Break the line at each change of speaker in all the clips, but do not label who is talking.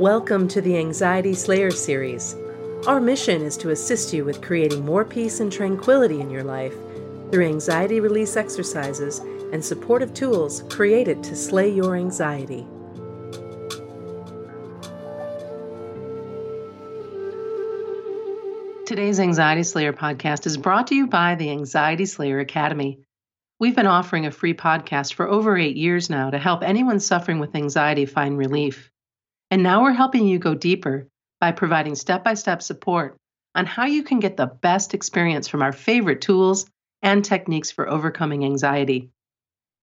Welcome to the Anxiety Slayer series. Our mission is to assist you with creating more peace and tranquility in your life through anxiety release exercises and supportive tools created to slay your anxiety. Today's Anxiety Slayer podcast is brought to you by the Anxiety Slayer Academy. We've been offering a free podcast for over eight years now to help anyone suffering with anxiety find relief. And now we're helping you go deeper by providing step by step support on how you can get the best experience from our favorite tools and techniques for overcoming anxiety.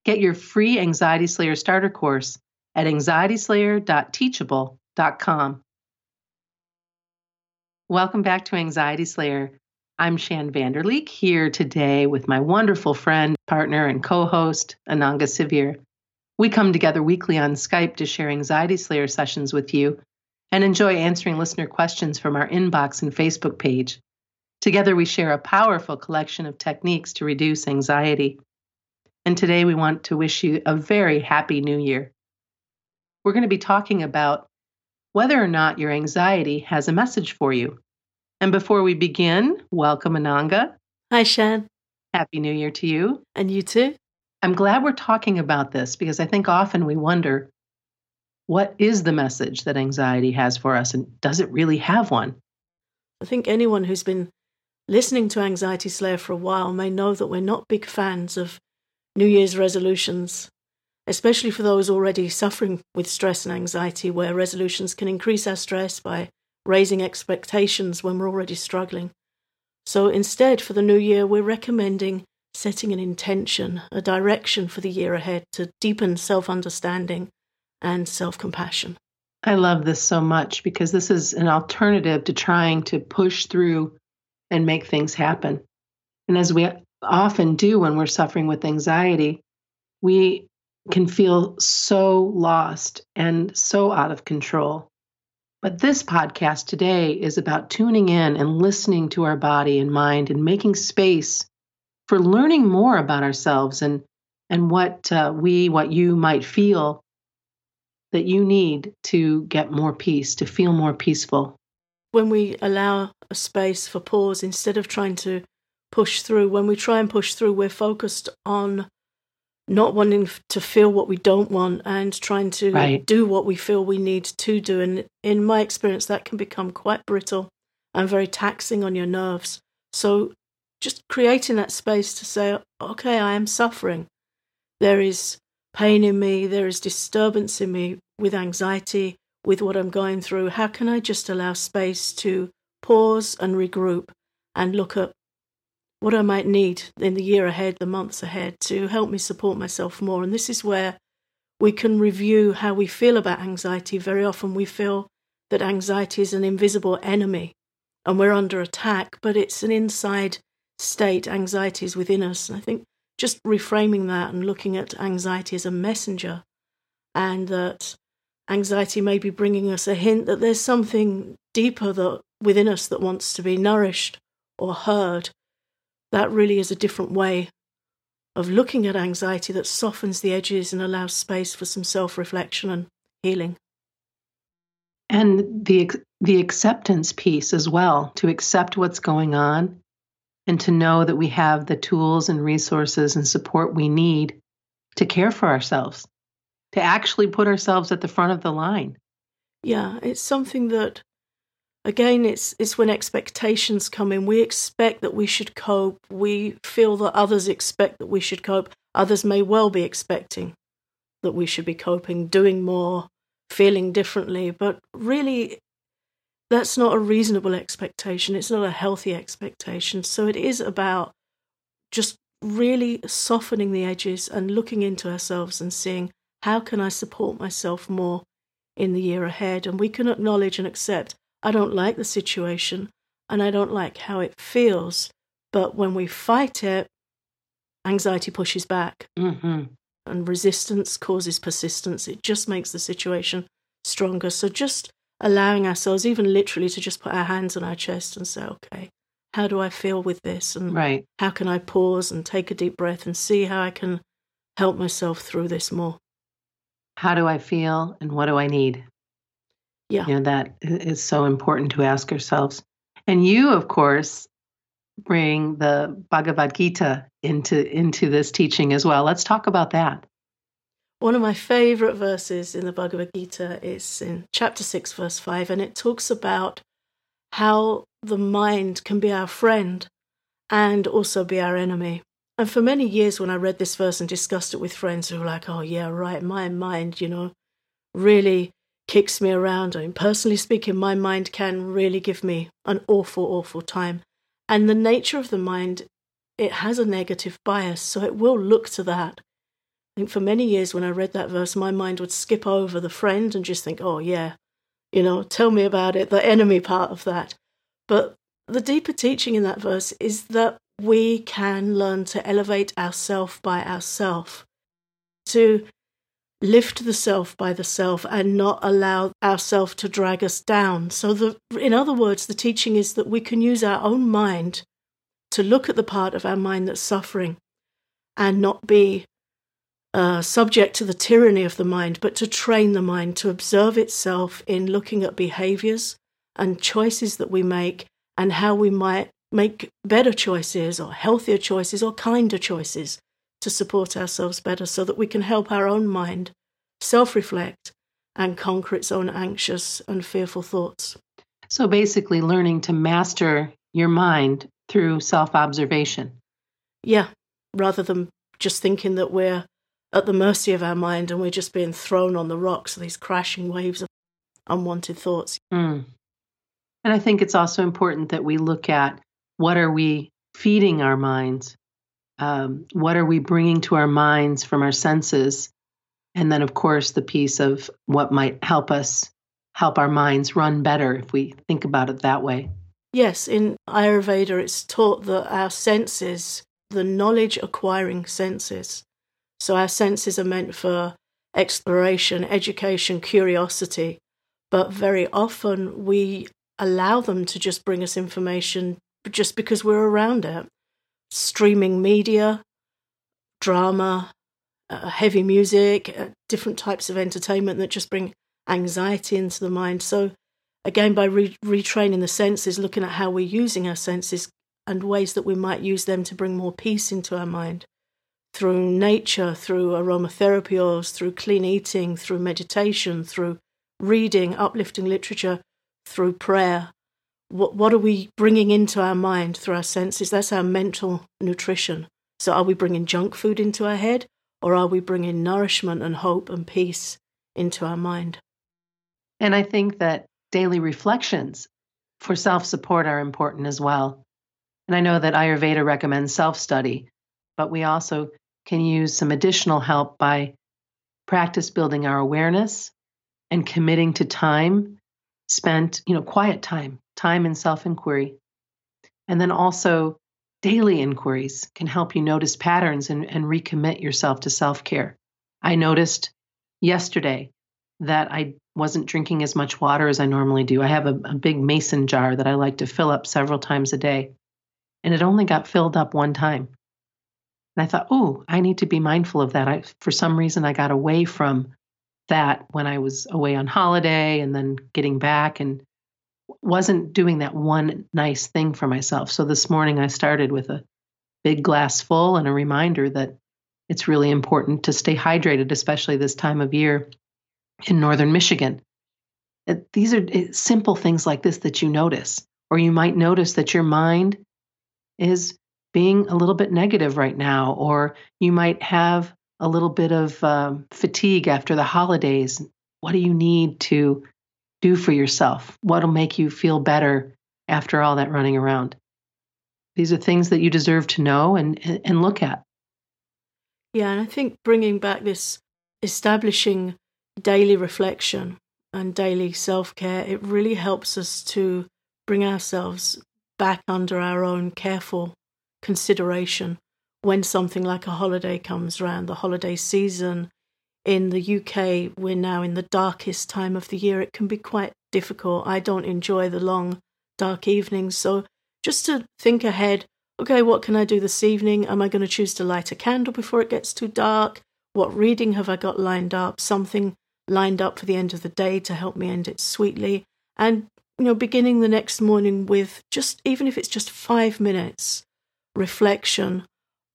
Get your free Anxiety Slayer starter course at anxietyslayer.teachable.com. Welcome back to Anxiety Slayer. I'm Shann Vander Leek here today with my wonderful friend, partner, and co host, Ananga Sivyer. We come together weekly on Skype to share Anxiety Slayer sessions with you and enjoy answering listener questions from our inbox and Facebook page. Together, we share a powerful collection of techniques to reduce anxiety. And today, we want to wish you a very happy new year. We're going to be talking about whether or not your anxiety has a message for you. And before we begin, welcome Ananga.
Hi, Shann.
Happy New Year to you.
And you too.
I'm glad we're talking about this because I think often we wonder what is the message that anxiety has for us and does it really have one?
I think anyone who's been listening to Anxiety Slayer for a while may know that we're not big fans of New Year's resolutions, especially for those already suffering with stress and anxiety, where resolutions can increase our stress by raising expectations when we're already struggling. So instead, for the new year, we're recommending setting an intention, a direction for the year ahead to deepen self understanding and self compassion.
I love this so much because this is an alternative to trying to push through and make things happen. And as we often do when we're suffering with anxiety, we can feel so lost and so out of control. But this podcast today is about tuning in and listening to our body and mind and making space for learning more about ourselves and and what uh, we what you might feel that you need to get more peace to feel more peaceful.
When we allow a space for pause instead of trying to push through when we try and push through we're focused on not wanting to feel what we don't want and trying to right. do what we feel we need to do. And in my experience that can become quite brittle and very taxing on your nerves. So just creating that space to say, okay, I am suffering. There is pain in me, there is disturbance in me with anxiety, with what I'm going through. How can I just allow space to pause and regroup and look at what I might need in the year ahead, the months ahead, to help me support myself more? And this is where we can review how we feel about anxiety. Very often we feel that anxiety is an invisible enemy and we're under attack, but it's an inside state anxieties within us. And I think just reframing that and looking at anxiety as a messenger and that anxiety may be bringing us a hint that there's something deeper that within us that wants to be nourished or heard that really is a different way of looking at anxiety that softens the edges and allows space for some self-reflection and healing
and the the acceptance piece as well to accept what's going on and to know that we have the tools and resources and support we need to care for ourselves, to actually put ourselves at the front of the line.
Yeah, it's something that again it's it's when expectations come in. We expect that we should cope. We feel that others expect that we should cope. Others may well be expecting that we should be coping, doing more, feeling differently, but really that's not a reasonable expectation. It's not a healthy expectation. So it is about just really softening the edges and looking into ourselves and seeing how can I support myself more in the year ahead. And we can acknowledge and accept I don't like the situation and I don't like how it feels. But when we fight it, anxiety pushes back. Mm-hmm. And resistance causes persistence. It just makes the situation stronger. So just allowing ourselves, even literally, to just put our hands on our chest and say, okay, how do I feel with this? And
right.
how can I pause and take a deep breath and see how I can help myself through this more?
How do I feel and what do I need?
Yeah.
You know, that is so important to ask ourselves. And you, of course, bring the Bhagavad Gita into into this teaching as well. Let's talk about that.
One of my favorite verses in the Bhagavad Gita is in chapter 6 verse 5 and it talks about how the mind can be our friend and also be our enemy. And for many years when I read this verse and discussed it with friends who were like, "Oh yeah, right, my mind, you know, really kicks me around. I mean, personally speaking, my mind can really give me an awful, awful time. And the nature of the mind, it has a negative bias, so it will look to that. I think for many years when I read that verse, my mind would skip over the friend and just think, oh, yeah, you know, tell me about it, the enemy part of that. But the deeper teaching in that verse is that we can learn to elevate ourself by ourself, to lift the self by the self and not allow ourself to drag us down. So, the, in other words, the teaching is that we can use our own mind to look at the part of our mind that's suffering and not be uh, subject to the tyranny of the mind, but to train the mind to observe itself in looking at behaviors and choices that we make and how we might make better choices or healthier choices or kinder choices to support ourselves better so that we can help our own mind self reflect and conquer its own anxious and fearful thoughts.
So basically, learning to master your mind through self observation.
Yeah, rather than just thinking that we're at the mercy of our mind and we're just being thrown on the rocks, of these crashing waves of unwanted thoughts.
Mm. And I think it's also important that we look at what are we feeding our minds? Um, what are we bringing to our minds from our senses? And then, of course, the piece of what might help us help our minds run better if we think about it that way.
Yes, in Ayurveda, it's taught that our senses, the knowledge acquiring senses, so our senses are meant for exploration, education, curiosity, but very often we allow them to just bring us information just because we're around it. Streaming media, drama, uh, heavy music, uh, different types of entertainment that just bring anxiety into the mind. So, again, by re- retraining the senses, looking at how we're using our senses and ways that we might use them to bring more peace into our mind through nature, through aromatherapy oils, through clean eating, through meditation, through reading, uplifting literature, through prayer. What, what are we bringing into our mind through our senses? That's our mental nutrition. So, are we bringing junk food into our head, or are we bringing nourishment and hope and peace into our mind?
And I think that daily reflections for self support are important as well. And I know that Ayurveda recommends self study, but we also can use some additional help by practice building our awareness and committing to time spent, you know, quiet time, time in self inquiry. And then also daily inquiries can help you notice patterns and, and recommit yourself to self care. I noticed yesterday that I wasn't drinking as much water as I normally do. I have a, a big mason jar that I like to fill up several times a day, and it only got filled up one time. And I thought, oh, I need to be mindful of that. I, for some reason, I got away from that when I was away on holiday and then getting back and wasn't doing that one nice thing for myself. So this morning I started with a big glass full and a reminder that it's really important to stay hydrated, especially this time of year in northern Michigan. These are simple things like this that you notice, or you might notice that your mind is being a little bit negative right now, or you might have a little bit of um, fatigue after the holidays. What do you need to do for yourself? What'll make you feel better after all that running around? These are things that you deserve to know and, and look at.
Yeah, and I think bringing back this establishing daily reflection and daily self care, it really helps us to bring ourselves back under our own careful consideration when something like a holiday comes around, the holiday season. In the UK, we're now in the darkest time of the year. It can be quite difficult. I don't enjoy the long, dark evenings. So, just to think ahead okay, what can I do this evening? Am I going to choose to light a candle before it gets too dark? What reading have I got lined up? Something lined up for the end of the day to help me end it sweetly. And, you know, beginning the next morning with just, even if it's just five minutes, reflection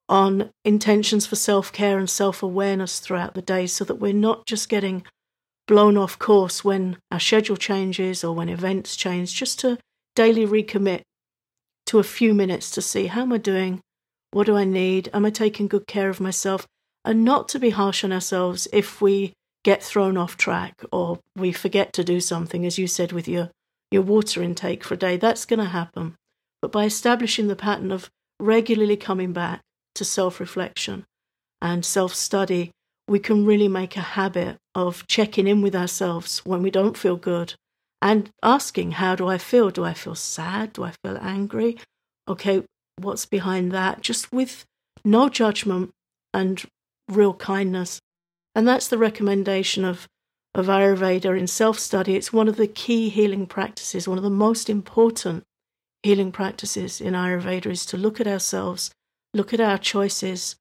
on intentions for self care and self awareness throughout the day so that we're not just getting blown off course when our schedule changes or when events change, just to daily recommit to a few minutes to see how am I doing? What do I need? Am I taking good care of myself? And not to be harsh on ourselves if we get thrown off track or we forget to do something, as you said with your, your water intake for a day. That's going to happen. But by establishing the pattern of regularly coming back to self reflection and self study, we can really make a habit of checking in with ourselves when we don't feel good and asking, How do I feel? Do I feel sad? Do I feel angry? Okay, what's behind that? Just with no judgment and real kindness. And that's the recommendation of, of Ayurveda in self study. It's one of the key healing practices, one of the most important healing practices in Ayurveda is to look at ourselves, look at our choices,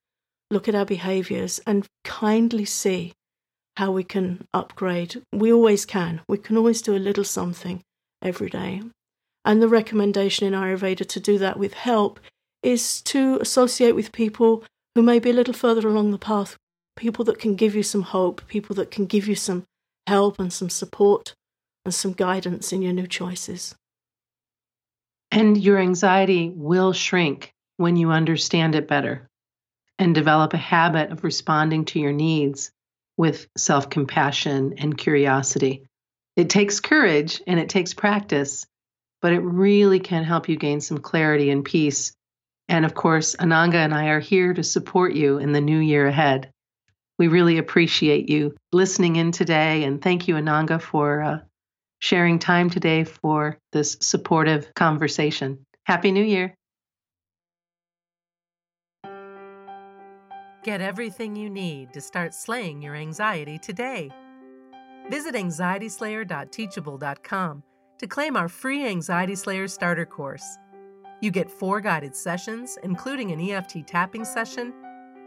look at our behaviors, and kindly see how we can upgrade. We always can. We can always do a little something every day. And the recommendation in Ayurveda to do that with help is to associate with people who may be a little further along the path people that can give you some hope, people that can give you some help and some support and some guidance in your new choices.
And your anxiety will shrink when you understand it better and develop a habit of responding to your needs with self compassion and curiosity. It takes courage and it takes practice, but it really can help you gain some clarity and peace. And of course, Ananga and I are here to support you in the new year ahead. We really appreciate you listening in today. And thank you, Ananga, for uh, sharing time today for this supportive conversation. Happy New Year.
Get everything you need to start slaying your anxiety today. Visit anxietyslayer.teachable.com to claim our free Anxiety Slayer starter course. You get four guided sessions, including an EFT tapping session,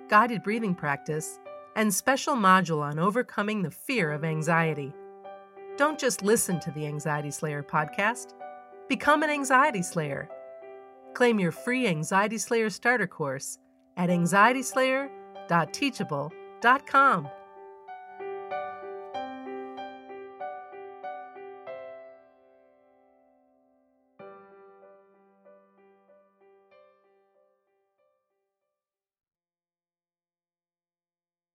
guided breathing practice, and special module on overcoming the fear of anxiety. Don't just listen to the Anxiety Slayer podcast, become an Anxiety Slayer. Claim your free Anxiety Slayer starter course at anxietyslayer.teachable.com.